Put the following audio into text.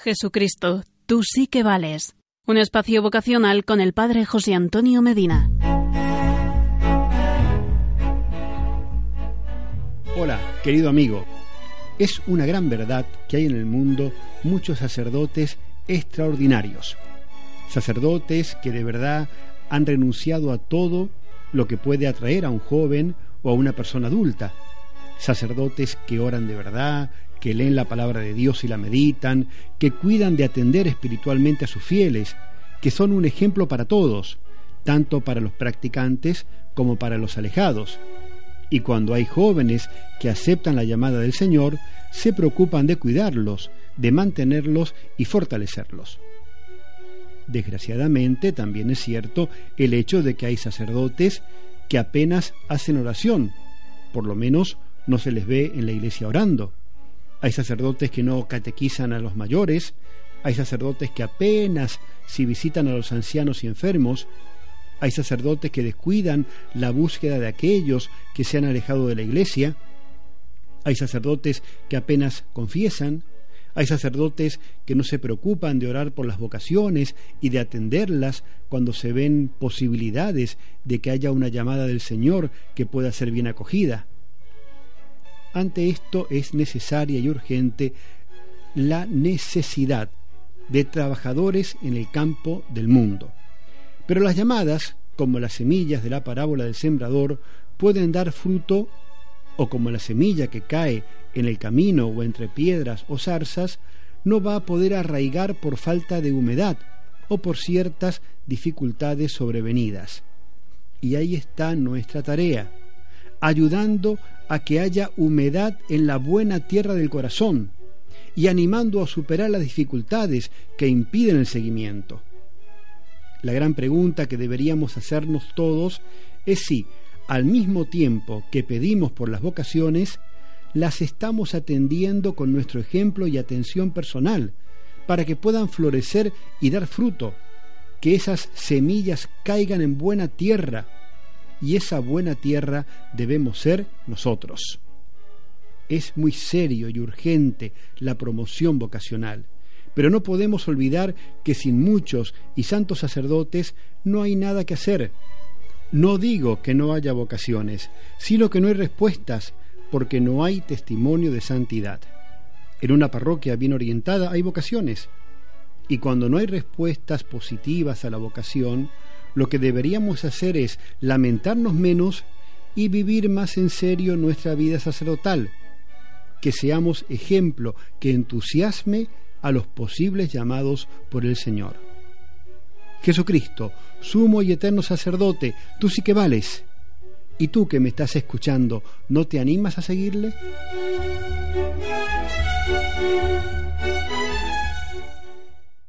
Jesucristo, tú sí que vales. Un espacio vocacional con el Padre José Antonio Medina. Hola, querido amigo. Es una gran verdad que hay en el mundo muchos sacerdotes extraordinarios. Sacerdotes que de verdad han renunciado a todo lo que puede atraer a un joven o a una persona adulta. Sacerdotes que oran de verdad, que leen la palabra de Dios y la meditan, que cuidan de atender espiritualmente a sus fieles, que son un ejemplo para todos, tanto para los practicantes como para los alejados. Y cuando hay jóvenes que aceptan la llamada del Señor, se preocupan de cuidarlos, de mantenerlos y fortalecerlos. Desgraciadamente también es cierto el hecho de que hay sacerdotes que apenas hacen oración, por lo menos no se les ve en la iglesia orando. Hay sacerdotes que no catequizan a los mayores, hay sacerdotes que apenas si visitan a los ancianos y enfermos, hay sacerdotes que descuidan la búsqueda de aquellos que se han alejado de la iglesia, hay sacerdotes que apenas confiesan, hay sacerdotes que no se preocupan de orar por las vocaciones y de atenderlas cuando se ven posibilidades de que haya una llamada del Señor que pueda ser bien acogida. Ante esto es necesaria y urgente la necesidad de trabajadores en el campo del mundo. Pero las llamadas, como las semillas de la parábola del sembrador, pueden dar fruto o como la semilla que cae en el camino o entre piedras o zarzas, no va a poder arraigar por falta de humedad o por ciertas dificultades sobrevenidas. Y ahí está nuestra tarea, ayudando a que haya humedad en la buena tierra del corazón y animando a superar las dificultades que impiden el seguimiento. La gran pregunta que deberíamos hacernos todos es si, al mismo tiempo que pedimos por las vocaciones, las estamos atendiendo con nuestro ejemplo y atención personal, para que puedan florecer y dar fruto, que esas semillas caigan en buena tierra y esa buena tierra debemos ser nosotros. Es muy serio y urgente la promoción vocacional, pero no podemos olvidar que sin muchos y santos sacerdotes no hay nada que hacer. No digo que no haya vocaciones, sino que no hay respuestas, porque no hay testimonio de santidad. En una parroquia bien orientada hay vocaciones, y cuando no hay respuestas positivas a la vocación, lo que deberíamos hacer es lamentarnos menos y vivir más en serio nuestra vida sacerdotal, que seamos ejemplo que entusiasme a los posibles llamados por el Señor. Jesucristo, sumo y eterno sacerdote, tú sí que vales. ¿Y tú que me estás escuchando, no te animas a seguirle?